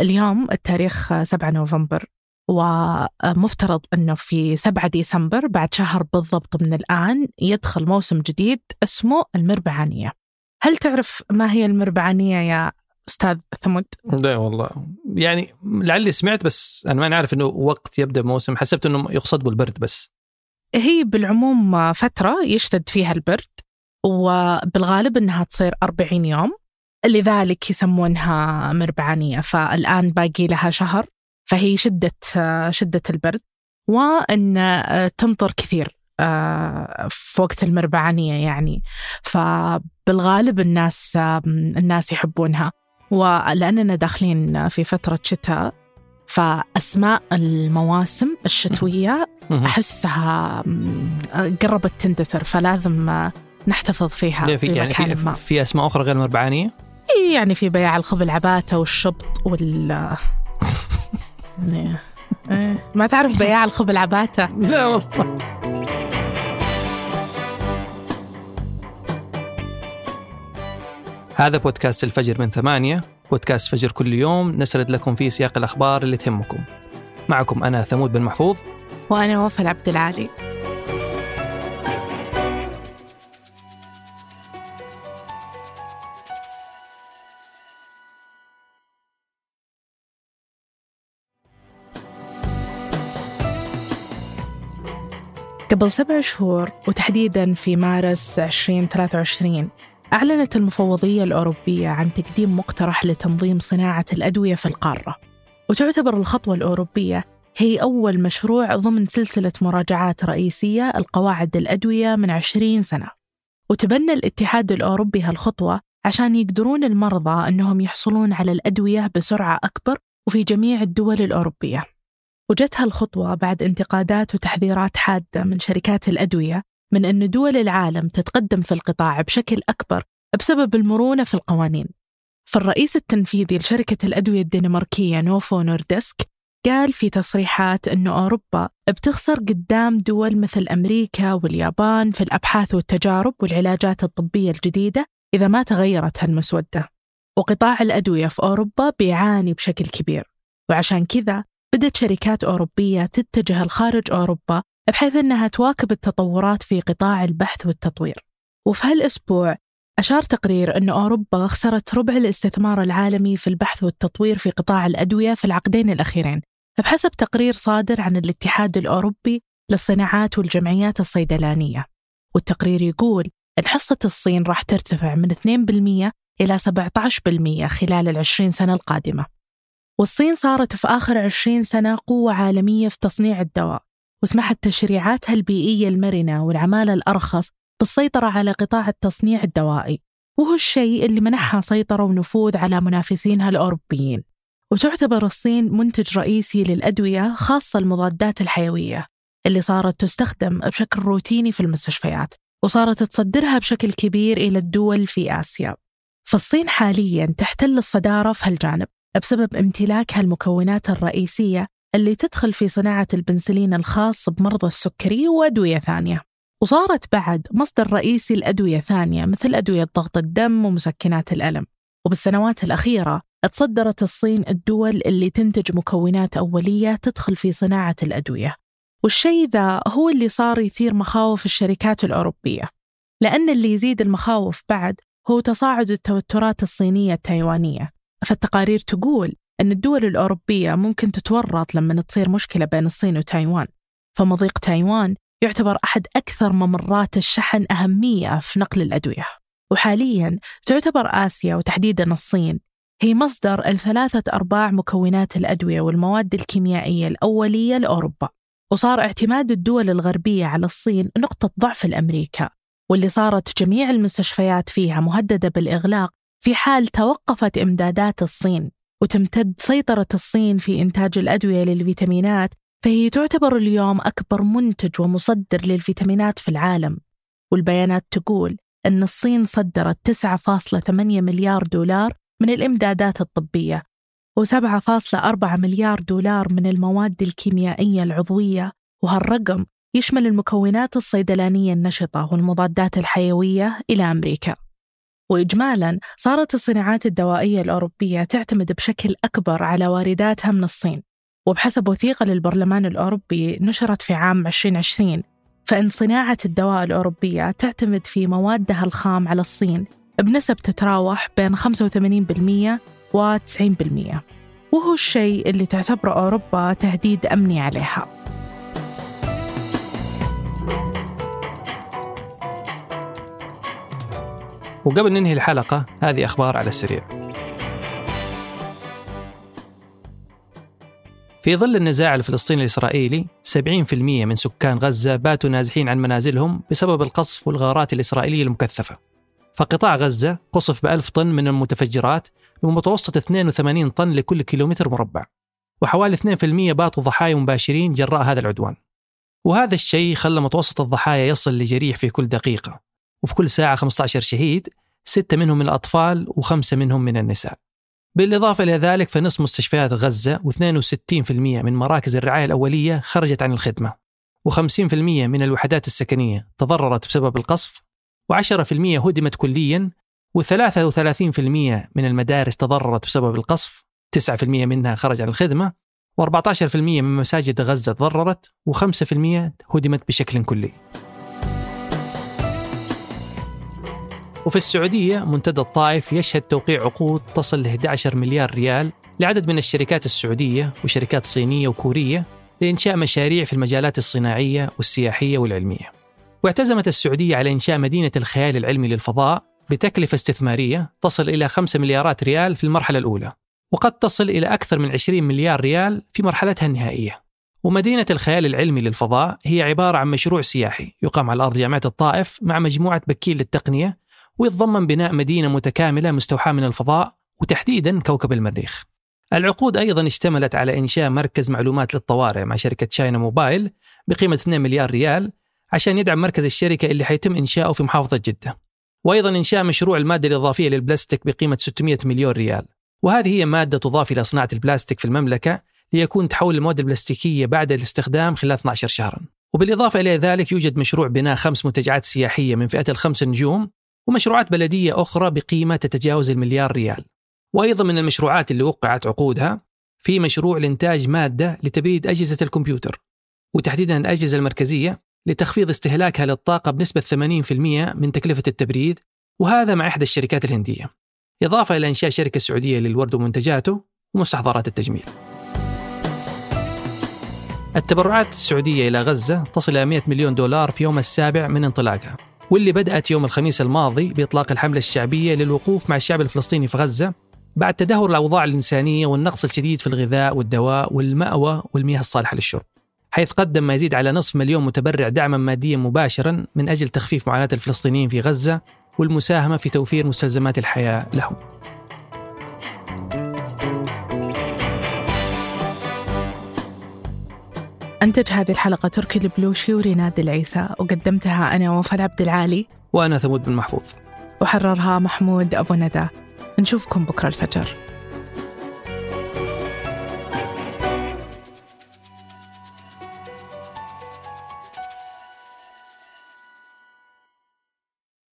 اليوم التاريخ 7 نوفمبر ومفترض أنه في 7 ديسمبر بعد شهر بالضبط من الآن يدخل موسم جديد اسمه المربعانية. هل تعرف ما هي المربعانية يا أستاذ ثمود؟ لا والله. يعني لعلي سمعت بس أنا ما نعرف أنه وقت يبدأ موسم. حسبت أنه يقصد بالبرد بس. هي بالعموم فترة يشتد فيها البرد وبالغالب أنها تصير 40 يوم. لذلك يسمونها مربعانية فالآن باقي لها شهر فهي شدة شدة البرد وأن تمطر كثير آه، في وقت المربعانية يعني فبالغالب الناس الناس يحبونها ولأننا داخلين في فترة شتاء فأسماء المواسم الشتوية أحسها قربت تندثر فلازم نحتفظ فيها في يعني في, ما. في أسماء أخرى غير المربعانية؟ إيه يعني في بياع الخبل عباتة والشبط وال يعني، إيه. ما تعرف بياع الخبل عباتة؟ لا. والله هذا بودكاست الفجر من ثمانية بودكاست فجر كل يوم نسرد لكم فيه سياق الأخبار اللي تهمكم. معكم أنا ثمود بن محفوظ. وأنا وفاء عبد العالي. قبل سبع شهور وتحديدا في مارس 2023 أعلنت المفوضية الأوروبية عن تقديم مقترح لتنظيم صناعة الأدوية في القارة. وتعتبر الخطوة الأوروبية هي أول مشروع ضمن سلسلة مراجعات رئيسية القواعد الأدوية من 20 سنة. وتبنى الاتحاد الأوروبي هالخطوة عشان يقدرون المرضى أنهم يحصلون على الأدوية بسرعة أكبر وفي جميع الدول الأوروبية. وجت هالخطوة بعد انتقادات وتحذيرات حادة من شركات الأدوية من أن دول العالم تتقدم في القطاع بشكل أكبر بسبب المرونة في القوانين. فالرئيس التنفيذي لشركة الأدوية الدنماركية نوفو نوردسك قال في تصريحات أن أوروبا بتخسر قدام دول مثل أمريكا واليابان في الأبحاث والتجارب والعلاجات الطبية الجديدة إذا ما تغيرت هالمسودة. وقطاع الأدوية في أوروبا بيعاني بشكل كبير. وعشان كذا بدأت شركات أوروبية تتجه لخارج أوروبا بحيث أنها تواكب التطورات في قطاع البحث والتطوير. وفي هالأسبوع أشار تقرير أن أوروبا خسرت ربع الاستثمار العالمي في البحث والتطوير في قطاع الأدوية في العقدين الأخيرين بحسب تقرير صادر عن الاتحاد الأوروبي للصناعات والجمعيات الصيدلانية. والتقرير يقول أن حصة الصين راح ترتفع من 2% إلى 17% خلال العشرين سنة القادمة. والصين صارت في آخر عشرين سنة قوة عالمية في تصنيع الدواء وسمحت تشريعاتها البيئية المرنة والعمالة الأرخص بالسيطرة على قطاع التصنيع الدوائي. وهو الشيء اللي منحها سيطرة ونفوذ على منافسينها الأوروبيين. وتعتبر الصين منتج رئيسي للأدوية خاصة المضادات الحيوية اللي صارت تستخدم بشكل روتيني في المستشفيات وصارت تصدرها بشكل كبير إلى الدول في آسيا. فالصين حاليا تحتل الصدارة في هالجانب. بسبب امتلاكها المكونات الرئيسية اللي تدخل في صناعة البنسلين الخاص بمرضى السكري وأدوية ثانية. وصارت بعد مصدر رئيسي لأدوية ثانية مثل أدوية ضغط الدم ومسكنات الألم. وبالسنوات الأخيرة تصدرت الصين الدول اللي تنتج مكونات أولية تدخل في صناعة الأدوية. والشيء ذا هو اللي صار يثير مخاوف الشركات الأوروبية. لأن اللي يزيد المخاوف بعد هو تصاعد التوترات الصينية التايوانية. فالتقارير تقول أن الدول الأوروبية ممكن تتورط لما تصير مشكلة بين الصين وتايوان. فمضيق تايوان يعتبر أحد أكثر ممرات الشحن أهمية في نقل الأدوية. وحاليا تعتبر آسيا وتحديدا الصين هي مصدر الثلاثة أرباع مكونات الأدوية والمواد الكيميائية الأولية لأوروبا. وصار اعتماد الدول الغربية على الصين نقطة ضعف لأمريكا واللي صارت جميع المستشفيات فيها مهددة بالإغلاق في حال توقفت إمدادات الصين وتمتد سيطرة الصين في إنتاج الأدوية للفيتامينات فهي تعتبر اليوم أكبر منتج ومصدر للفيتامينات في العالم. والبيانات تقول أن الصين صدرت 9.8 مليار دولار من الإمدادات الطبية و7.4 مليار دولار من المواد الكيميائية العضوية وهالرقم يشمل المكونات الصيدلانية النشطة والمضادات الحيوية إلى أمريكا. وإجمالا صارت الصناعات الدوائية الأوروبية تعتمد بشكل أكبر على وارداتها من الصين وبحسب وثيقة للبرلمان الأوروبي نشرت في عام 2020 فإن صناعة الدواء الأوروبية تعتمد في موادها الخام على الصين بنسب تتراوح بين 85% و 90% وهو الشيء اللي تعتبره أوروبا تهديد أمني عليها. وقبل ننهي الحلقة هذه أخبار على السريع. في ظل النزاع الفلسطيني الإسرائيلي 70% من سكان غزة باتوا نازحين عن منازلهم بسبب القصف والغارات الإسرائيلية المكثفة. فقطاع غزة قصف بألف طن من المتفجرات بمتوسط 82 طن لكل كيلومتر مربع. وحوالي 2% باتوا ضحايا مباشرين جراء هذا العدوان. وهذا الشيء خلى متوسط الضحايا يصل لجريح في كل دقيقة. وفي كل ساعة 15 شهيد ستة منهم من الأطفال وخمسة منهم من النساء. بالإضافة إلى ذلك فنصف مستشفيات غزة و62% من مراكز الرعاية الأولية خرجت عن الخدمة و50% من الوحدات السكنية تضررت بسبب القصف و10% هدمت كليا و33% من المدارس تضررت بسبب القصف 9% منها خرج عن الخدمة و14% من مساجد غزة تضررت و5% هدمت بشكل كلي. وفي السعودية منتدى الطائف يشهد توقيع عقود تصل ل 11 مليار ريال لعدد من الشركات السعودية وشركات صينية وكورية لإنشاء مشاريع في المجالات الصناعية والسياحية والعلمية. واعتزمت السعودية على إنشاء مدينة الخيال العلمي للفضاء بتكلفة استثمارية تصل إلى 5 مليارات ريال في المرحلة الأولى وقد تصل إلى أكثر من 20 مليار ريال في مرحلتها النهائية ومدينة الخيال العلمي للفضاء هي عبارة عن مشروع سياحي يقام على أرض جامعة الطائف مع مجموعة بكيل للتقنية ويتضمن بناء مدينة متكاملة مستوحاة من الفضاء وتحديدا كوكب المريخ. العقود أيضا اشتملت على إنشاء مركز معلومات للطوارئ مع شركة تشاينا موبايل بقيمة 2 مليار ريال عشان يدعم مركز الشركة اللي حيتم إنشاؤه في محافظة جدة. وأيضا إنشاء مشروع المادة الإضافية للبلاستيك بقيمة 600 مليون ريال. وهذه هي مادة تضاف إلى صناعة البلاستيك في المملكة ليكون تحول المواد البلاستيكية بعد الاستخدام خلال 12 شهرا. وبالإضافة إلى ذلك يوجد مشروع بناء خمس منتجعات سياحية من فئة الخمس نجوم ومشروعات بلدية أخرى بقيمة تتجاوز المليار ريال. وأيضا من المشروعات اللي وقعت عقودها في مشروع لإنتاج مادة لتبريد أجهزة الكمبيوتر وتحديدا الأجهزة المركزية لتخفيض استهلاكها للطاقة بنسبة 80% من تكلفة التبريد وهذا مع إحدى الشركات الهندية. إضافة إلى إنشاء شركة سعودية للورد ومنتجاته ومستحضرات التجميل. التبرعات السعودية إلى غزة تصل إلى 100 مليون دولار في يوم السابع من انطلاقها. واللي بدأت يوم الخميس الماضي بإطلاق الحملة الشعبية للوقوف مع الشعب الفلسطيني في غزة بعد تدهور الأوضاع الإنسانية والنقص الشديد في الغذاء والدواء والمأوى والمياه الصالحة للشرب حيث قدم ما يزيد على نصف مليون متبرع دعما ماديا مباشرا من أجل تخفيف معاناة الفلسطينيين في غزة والمساهمة في توفير مستلزمات الحياة لهم. أنتج هذه الحلقة تركي البلوشي وريناد العيسى وقدمتها أنا وفاء عبد العالي. وأنا ثمود بن محفوظ. وحررها محمود أبو ندى. نشوفكم بكرة الفجر.